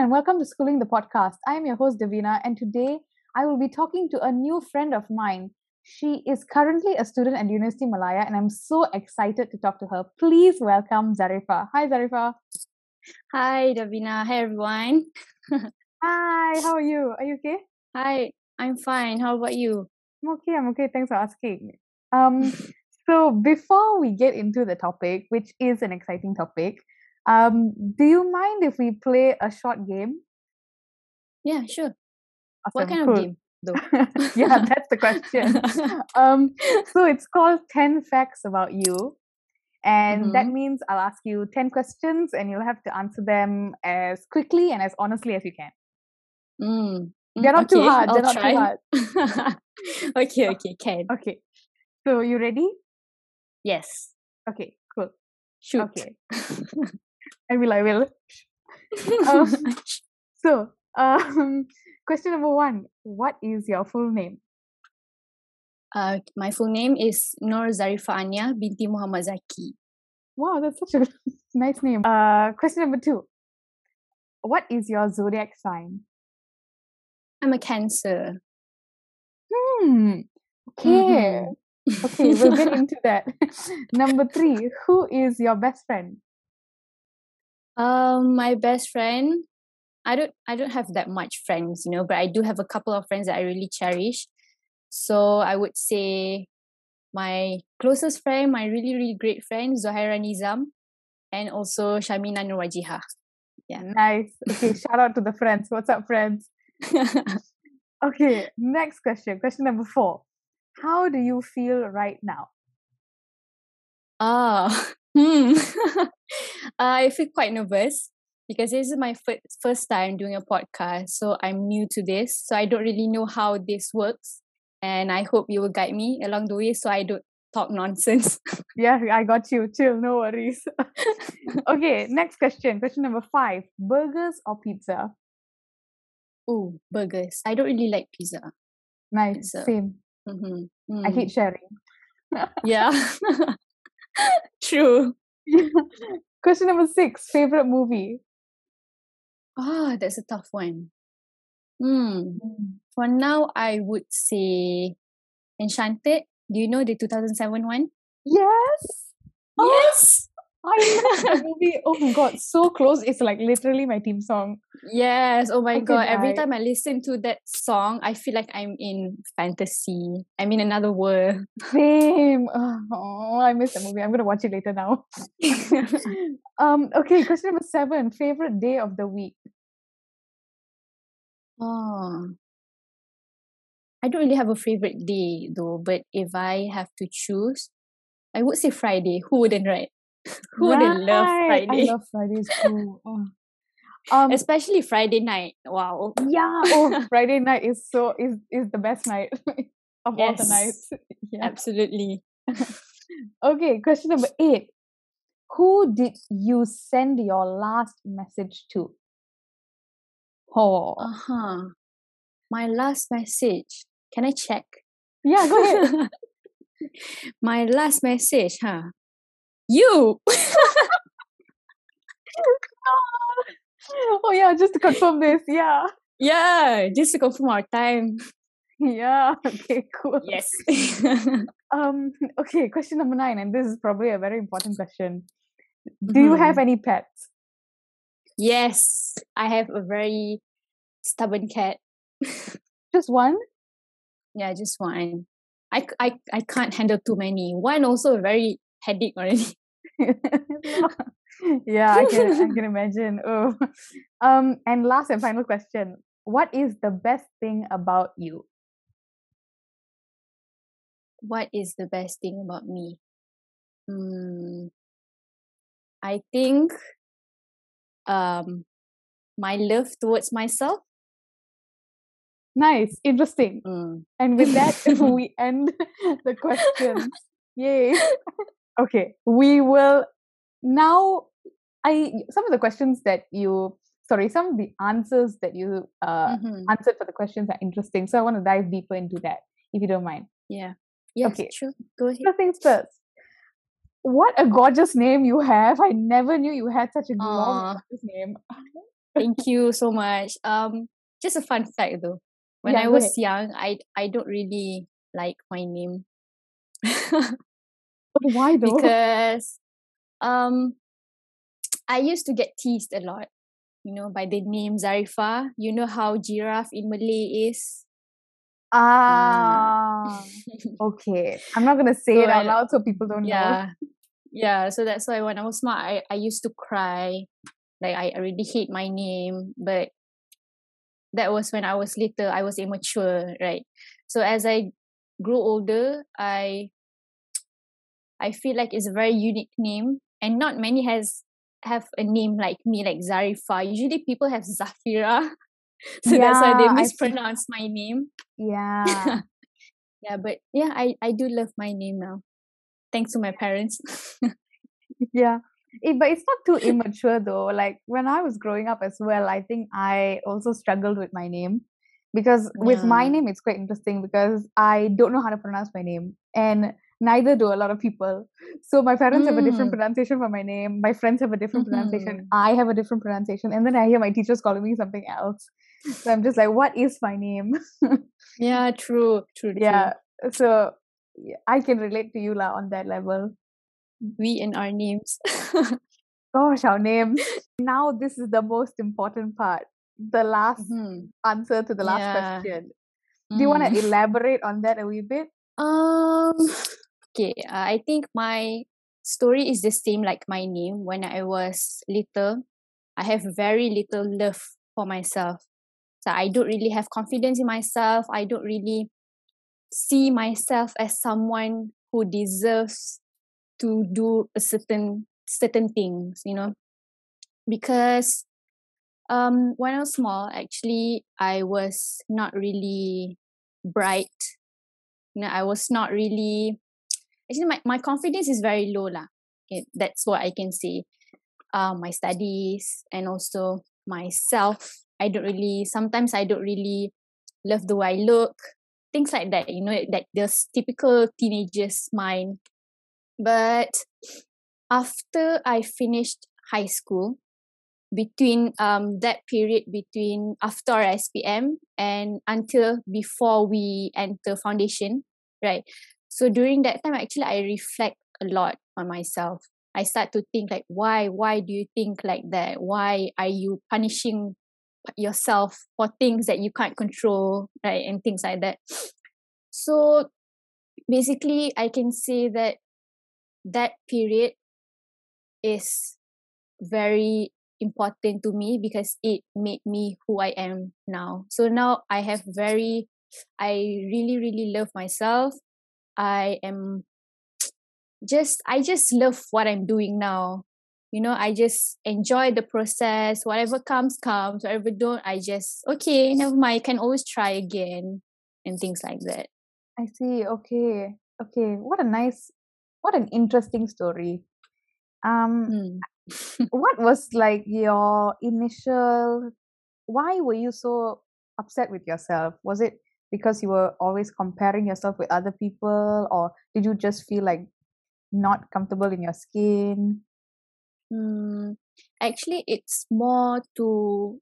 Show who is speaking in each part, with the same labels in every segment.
Speaker 1: and welcome to Schooling the Podcast. I am your host, Davina, and today I will be talking to a new friend of mine. She is currently a student at University Malaya, and I'm so excited to talk to her. Please welcome Zarifa. Hi, Zarifa.
Speaker 2: Hi, Davina. Hi, everyone.
Speaker 1: Hi, how are you? Are you okay?
Speaker 2: Hi, I'm fine. How about you?
Speaker 1: I'm okay. I'm okay. Thanks for asking. Um, so before we get into the topic, which is an exciting topic, um, do you mind if we play a short game?
Speaker 2: Yeah, sure.
Speaker 1: Awesome,
Speaker 2: what kind
Speaker 1: cool.
Speaker 2: of game, though?
Speaker 1: yeah, that's the question. um, so it's called 10 facts about you. And that
Speaker 2: Mhm.
Speaker 1: means I'll ask you 10 questions and you'll have to answer them as quickly and as honestly as you can.
Speaker 2: Mm.
Speaker 1: They're
Speaker 2: mm,
Speaker 1: not too
Speaker 2: okay,
Speaker 1: hard. They're
Speaker 2: I'll
Speaker 1: not too hard.
Speaker 2: okay, okay, can.
Speaker 1: Okay. So you ready?
Speaker 2: Yes.
Speaker 1: Okay, cool.
Speaker 2: Shoot.
Speaker 1: Okay. I will, I will. Um, so, um, question number one What is your full name?
Speaker 2: uh, my full name is Nur Zarifa Anya binti Muhammad Zaki.
Speaker 1: Wow, that's such a nice name. Uh, question number two What is your zodiac sign?
Speaker 2: I'm a Cancer.
Speaker 1: Hmm. Okay. Okay, we'll get into that. Number three, who is your best friend?
Speaker 2: Um, my best friend. I don't. I don't have that much friends, you know, but I do have a couple of friends that I really cherish. So I would say my closest friend, my really really great friend, Zohaira Nizam, and also Shamina Nurwajiha. Yeah.
Speaker 1: Nice. Okay, shout out to the friends. What's up, friends? Okay, next question. Question number four. How do you feel right now?
Speaker 2: Ah, hmm. I feel quite nervous because this is my fir- first time doing a podcast. So I'm new to this. So I don't really know how this works. And I hope you will guide me along the way so I don't talk nonsense.
Speaker 1: Yeah, I got you. Chill, no worries. okay, next question. Question number five. Burgers or pizza?
Speaker 2: oh, burgers. I don't really like pizza.
Speaker 1: Nice.
Speaker 2: Pizza.
Speaker 1: Same.
Speaker 2: hmm
Speaker 1: I hate sharing.
Speaker 2: Yeah. True.
Speaker 1: Question number six. Favorite movie?
Speaker 2: Ah, that's a tough one. Hmm. For now, I would say Enchanted. Do you know the 2007 one?
Speaker 1: Yes. Oh,
Speaker 2: Yes.
Speaker 1: I love that movie. Oh my god, so close. It's like literally my team song.
Speaker 2: Yes. Oh my
Speaker 1: I
Speaker 2: god. Every time I listen to that song, I feel like I'm in fantasy. I'm in another world.
Speaker 1: Same. Oh, I miss that movie. I'm gonna watch it later now. um. Okay. Question number seven. Favorite day of the week?
Speaker 2: oh. I don't really have a favorite day though, but if I have to choose, I would say Friday. Who wouldn't, right? Who wouldn't love Friday?
Speaker 1: I love Fridays too. Oh. Um.
Speaker 2: Especially Friday night. Wow.
Speaker 1: yeah. Oh, Friday night is so is is the best night of all the nights. Yeah.
Speaker 2: Absolutely.
Speaker 1: Okay. Question number eight. Who did you send your last message to? Oh.
Speaker 2: Uh-huh. My last message. Can I check?
Speaker 1: Yeah. Go ahead.
Speaker 2: My last message, huh? You.
Speaker 1: oh yeah. Just to confirm this. Yeah.
Speaker 2: yeah, just to confirm our time.
Speaker 1: Yeah. Okay. Cool.
Speaker 2: Yes.
Speaker 1: Um. Okay. Question number nine, and this is probably a very important question. Do you have
Speaker 2: Mhm.
Speaker 1: any pets?
Speaker 2: yes, I have a very stubborn cat.
Speaker 1: Just one?
Speaker 2: Yeah, just one. I, I, I can't handle too many. One also very headache already.
Speaker 1: yeah, I can I can imagine. Oh. Um and last and final question. What is the best thing about you?
Speaker 2: What is the best thing about me? Hmm. I think um my love towards myself.
Speaker 1: Nice, interesting.
Speaker 2: Mm.
Speaker 1: And with that we end the questions. Yay. Okay, we will now I some of the questions that you sorry, some of the answers that you uh
Speaker 2: Mhm.
Speaker 1: answered for the questions are interesting. So I want to dive deeper into that, if you don't mind.
Speaker 2: Yeah. Yes,
Speaker 1: Okay.
Speaker 2: sure. Go ahead.
Speaker 1: First things first. What a gorgeous name you have. I never knew you had such a gorgeous name.
Speaker 2: Thank you so much. Um, just a fun fact though. When
Speaker 1: Yeah,
Speaker 2: I was
Speaker 1: ahead.
Speaker 2: young, I I don't really like my name
Speaker 1: But why though?
Speaker 2: because um I used to get teased a lot, you know, by the name Zarifa. You know how giraffe in Malay is.
Speaker 1: ah, okay. I'm not gonna say
Speaker 2: So
Speaker 1: it out
Speaker 2: I-
Speaker 1: loud so people don't know.
Speaker 2: yeah yeah so that's why when i was small i, I used to cry like i already hate my name but that was when i was little i was immature right so as i grew older i i feel like it's a very unique name and not many has have a name like me like zarifa. Usually people have zafira. So that's why they mispronounce my name.
Speaker 1: Yeah.
Speaker 2: yeah but yeah i i do love my name now. Thanks to my parents.
Speaker 1: Yeah. Eh, but it's not too immature though. Like when I was growing up as well, I think I also struggled with my name because with my name, it's quite interesting because I don't know how to pronounce my name. And neither do a lot of people. So my parents have a different
Speaker 2: Mm.
Speaker 1: pronunciation for my name. My friends have a different pronunciation.
Speaker 2: Mhm.
Speaker 1: I have a different pronunciation. And then I hear my teachers calling me something else. So I'm just like, what is my name?
Speaker 2: Yeah, true, true, true.
Speaker 1: yeah. So yeah, I can relate to you lah on that level.
Speaker 2: We and our names.
Speaker 1: Gosh, our names. Now this is the most important part. The last
Speaker 2: Mhm.
Speaker 1: answer to the last
Speaker 2: Yeah.
Speaker 1: question. Do you want to
Speaker 2: Mm.
Speaker 1: elaborate on that a wee bit?
Speaker 2: Um. Okay. Uh, I think my story is the same like my name. When I was little, I have very little love for myself. So I don't really have confidence in myself. I don't really see myself as someone who deserves to do a certain certain things. You know, because um when I was small, actually I was not really bright. You know, I was not really actually my, my confidence is very low lah. Okay, that's what I can say. Um my studies and also myself. I don't really sometimes I don't really love the way I look. Things like that, you know, like this typical teenager's mind. But after I finished high school, between um that period between after SPM and until before we enter foundation, right? So during that time, actually, I reflect a lot on myself. I start to think like, why, why do you think like that? Why are you punishing yourself for things that you can't control, right? And things like that. So basically, I can say that that period is very important to me because it made me who I am now. So now I have very, I really, really love myself. I am just, I just love what I'm doing now. You know, I just enjoy the process. Whatever comes, comes. Whatever don't, I just, okay, never mind. I can always try again and things like that.
Speaker 1: I see. Okay. Okay. What a nice, what an interesting story. Um,
Speaker 2: Mm.
Speaker 1: what was like your initial why were you so upset with yourself was it because you were always comparing yourself with other people or did you just feel like not comfortable in your skin
Speaker 2: Mm, actually, it's more to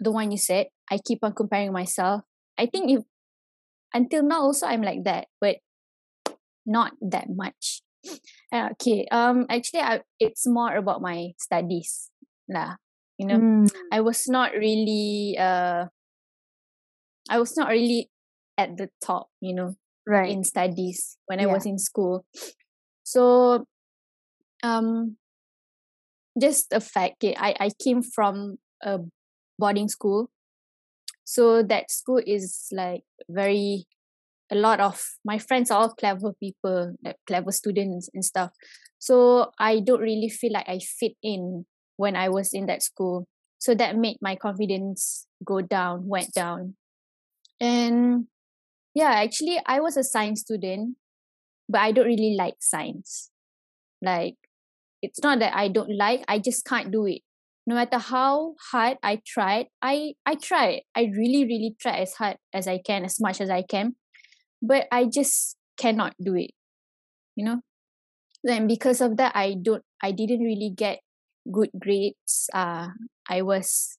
Speaker 2: the one you said. I keep on comparing myself. I think if until now also I'm like that, but not that much. Uh, okay. Um. Actually, I, it's more about my studies, lah. You know,
Speaker 1: Mm,
Speaker 2: I was not really. Uh. I was not really at the top. You know,
Speaker 1: right
Speaker 2: in studies when I was in school. So, um, just a fact, okay, I, I came from a boarding school. So that school is like very, a lot of my friends are all clever people, like clever students and stuff. So I don't really feel like I fit in when I was in that school. So that made my confidence go down, went down. And yeah, actually, I was a science student, but I don't really like science. Like, it's not that I don't like, I just can't do it. No matter how hard I tried, I I tried. I really, really tried as hard as I can, as much as I can. But I just cannot do it. You know? Then because of that, I don't I didn't really get good grades uh I was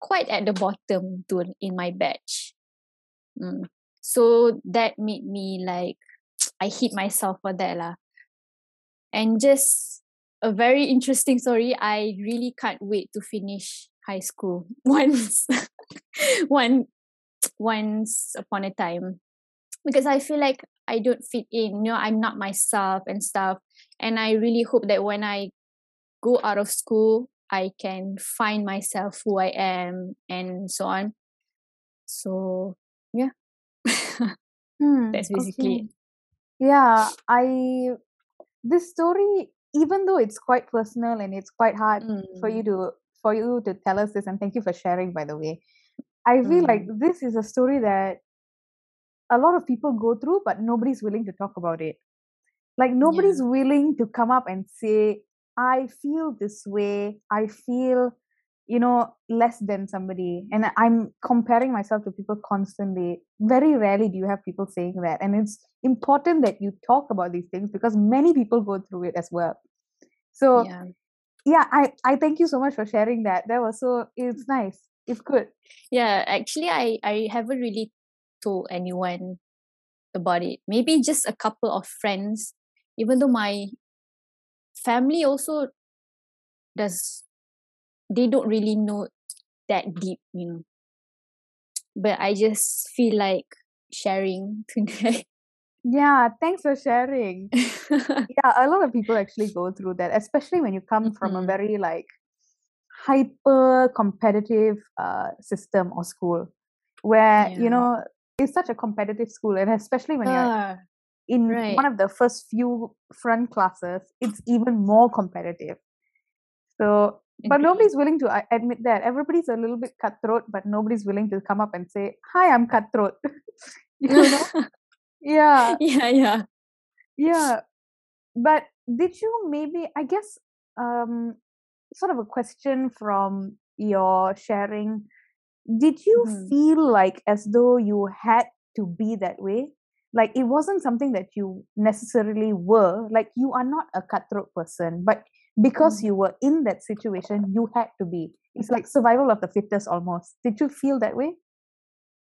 Speaker 2: quite at the bottom to in my batch. Mm. So that made me like I hit myself for that lah. And just a very interesting story. I really can't wait to finish high school once, one, once upon a time, because I feel like I don't fit in. You know, I'm not myself and stuff. And I really hope that when I go out of school, I can find myself who I am and so on. So yeah,
Speaker 1: Hmm,
Speaker 2: that's basically
Speaker 1: okay. Yeah, I this story, even though it's quite personal and it's quite hard for you
Speaker 2: Mm,
Speaker 1: to for you to tell us this, and thank you for sharing, by the way. I feel like
Speaker 2: mm,
Speaker 1: this is a story that a lot of people go through, but nobody's willing to talk about it. Like
Speaker 2: yeah,
Speaker 1: nobody's willing to come up and say, I feel this way. I feel, you know, less than somebody. And I'm comparing myself to people constantly. Very rarely do you have people saying that. And it's important that you talk about these things because many people go through it as well. So
Speaker 2: yeah,
Speaker 1: yeah, I, I thank you so much for sharing that. That was so it's nice. It's good.
Speaker 2: yeah. Actually, I I haven't really told anyone about it. Maybe just a couple of friends. Even though my family also does, they don't really know that deep, you know. But I just feel like sharing today.
Speaker 1: Yeah, thanks for sharing. Yeah, a lot of people actually go through that, especially when you come from a
Speaker 2: Mhm.
Speaker 1: very like hyper competitive uh, system or school where you know it's such a competitive school and especially when you're
Speaker 2: Ah,
Speaker 1: in one of the first few front classes it's even more competitive so but nobody's willing to admit that. Everybody's a little bit cutthroat but nobody's willing to come up and say hi i'm cutthroat. You know? Yeah.
Speaker 2: Yeah, yeah.
Speaker 1: yeah. But did you maybe i guess um sort of a question from your sharing did you
Speaker 2: Mhm.
Speaker 1: feel like as though you had to be that way? Like it wasn't something that you necessarily were. Like you are not a cutthroat person but because
Speaker 2: Mm.
Speaker 1: you were in that situation you had to be it's like survival of the fittest almost did you feel that way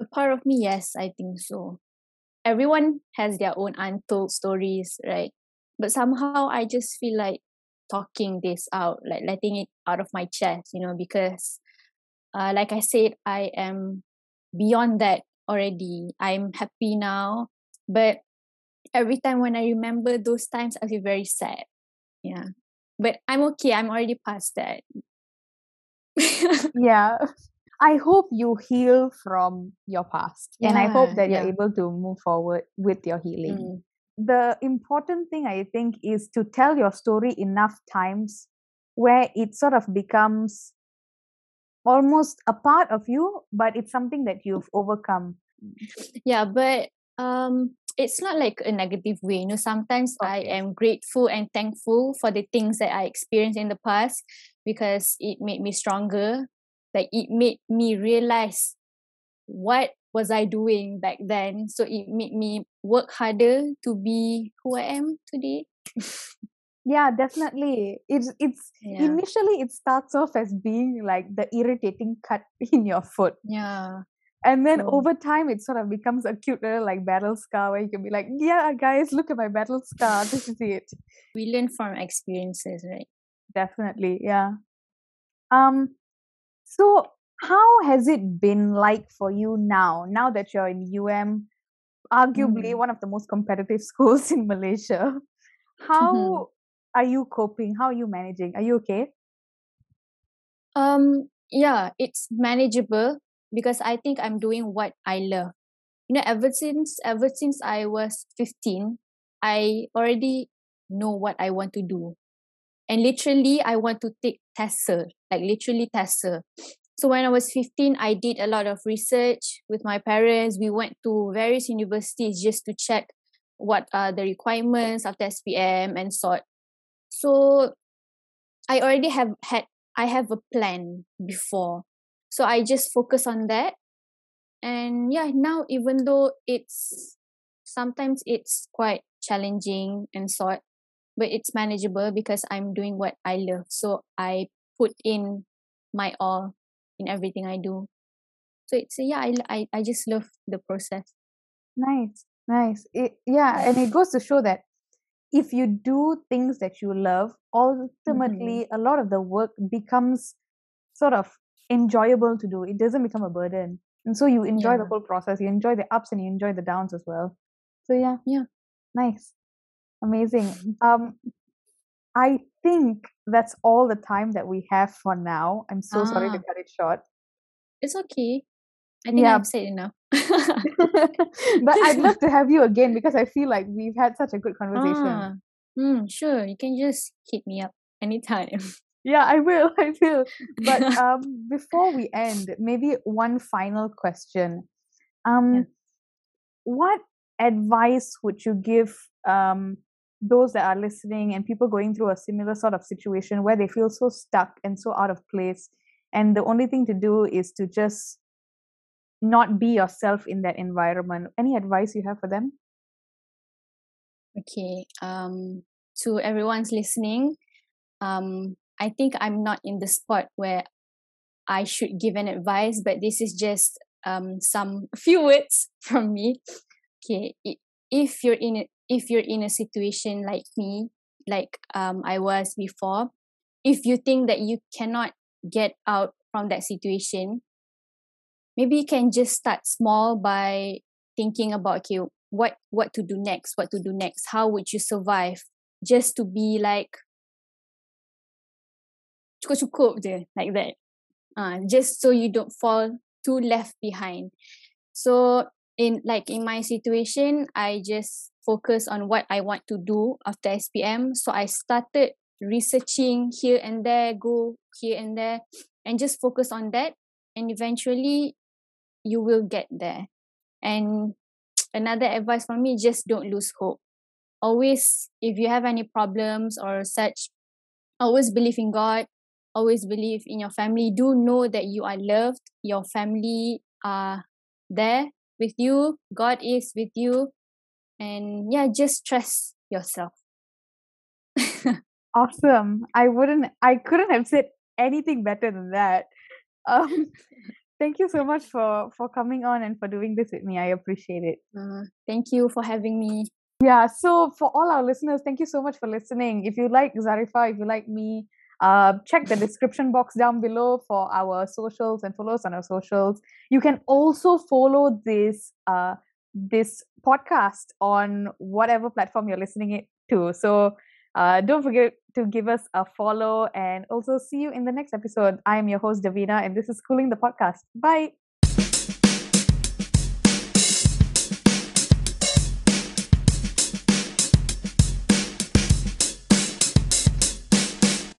Speaker 2: A part of me, yes, I think so. Everyone has their own untold stories, right? But somehow I just feel like talking this out, like letting it out of my chest, you know, because uh, like I said, I am beyond that already. I'm happy now. But every time when I remember those times, I feel very sad. Yeah. But I'm okay. I'm already past that.
Speaker 1: yeah i hope you heal from your past and i hope
Speaker 2: yeah.
Speaker 1: that you're able to move forward with your healing
Speaker 2: Mm.
Speaker 1: the important thing I think is to tell your story enough times where it sort of becomes almost a part of you, but it's something that you've overcome.
Speaker 2: yeah but um it's not like a negative way you know sometimes i am grateful and thankful for the things that i experienced in the past because it made me stronger. Like it made me realize what was i doing back then. So it made me work harder to be who i am today.
Speaker 1: Yeah, definitely. It's it's
Speaker 2: yeah.
Speaker 1: initially it starts off as being like the irritating cut in your foot.
Speaker 2: yeah
Speaker 1: And then
Speaker 2: true
Speaker 1: over time it sort of becomes a cute little like battle scar where you can be like, yeah, guys, look at my battle scar. This is it.
Speaker 2: we learn from experiences right
Speaker 1: Definitely. Yeah. Um So, how has it been like for you now? Now that you're in UM, arguably
Speaker 2: mm.
Speaker 1: one of the most competitive schools in Malaysia, how are you coping? How are you managing? Are you okay?
Speaker 2: Um, yeah, it's manageable because I think I'm doing what I love. You know, ever since ever since I was 15, I already know what I want to do. And literally I want to take TESOL, like literally TESOL. So when I was 15, I did a lot of research with my parents. We went to various universities just to check what are the requirements of the SPM and sort. So I already have had I have a plan before. So I just focus on that. And yeah, now even though it's sometimes it's quite challenging and sort, but it's manageable because I'm doing what I love. So I put in my all in everything I do. So it's yeah, I I I just love the process.
Speaker 1: Nice, nice. It, yeah, and it goes to show that if you do things that you love, ultimately
Speaker 2: Mm-hmm.
Speaker 1: a lot of the work becomes sort of enjoyable to do. It doesn't become a burden. And so you enjoy the whole process. You enjoy the ups and you enjoy the downs as well. So yeah.
Speaker 2: Yeah.
Speaker 1: Nice. Amazing. Um I think that's all the time that we have for now. I'm so sorry to
Speaker 2: Ah.
Speaker 1: cut it short.
Speaker 2: It's okay. I think
Speaker 1: Yeah.
Speaker 2: I've said enough.
Speaker 1: but I'd love to have you again because I feel like we've had such a good conversation.
Speaker 2: ah, mm, sure. You can just hit me up anytime.
Speaker 1: Yeah, I will. I will. But um, before we end, maybe one final question. Um,
Speaker 2: Yeah.
Speaker 1: what advice would you give um, those that are listening and people going through a similar sort of situation where they feel so stuck and so out of place, and the only thing to do is to just not be yourself in that environment? Any advice you have for them?
Speaker 2: Okay. Um, to everyone's listening, um, I think I'm not in the spot where I should give an advice, but this is just um some few words from me. Okay, if you're in a, if you're in a situation like me, like um I was before, if you think that you cannot get out from that situation, maybe you can just start small by thinking about okay what what to do next what to do next how would you survive just to be like cukup-cukup je like that. Uh, just so you don't fall too left behind. So in like in my situation i just focus on what i want to do after spm so i started researching here and there go here and there and just focus on that. And eventually you will get there. And another advice from me just don't lose hope. Always if you have any problems or such always believe in god always believe in your family do know that you are loved your family are there with you god is with you and yeah just trust yourself
Speaker 1: Awesome. I wouldn't, I couldn't have said anything better than that. Um, thank you so much for for coming on and for doing this with me. I appreciate it.
Speaker 2: uh, thank you for having me
Speaker 1: Yeah. So for all our listeners, thank you so much for listening. If you like Zarifa, if you like me, uh, check the description box down below for our socials and follow us on our socials. You can also follow this uh this podcast on whatever platform you're listening it to. So uh, don't forget to give us a follow and also see you in the next episode. I am your host Davina, and this is Schooling the Podcast. Bye.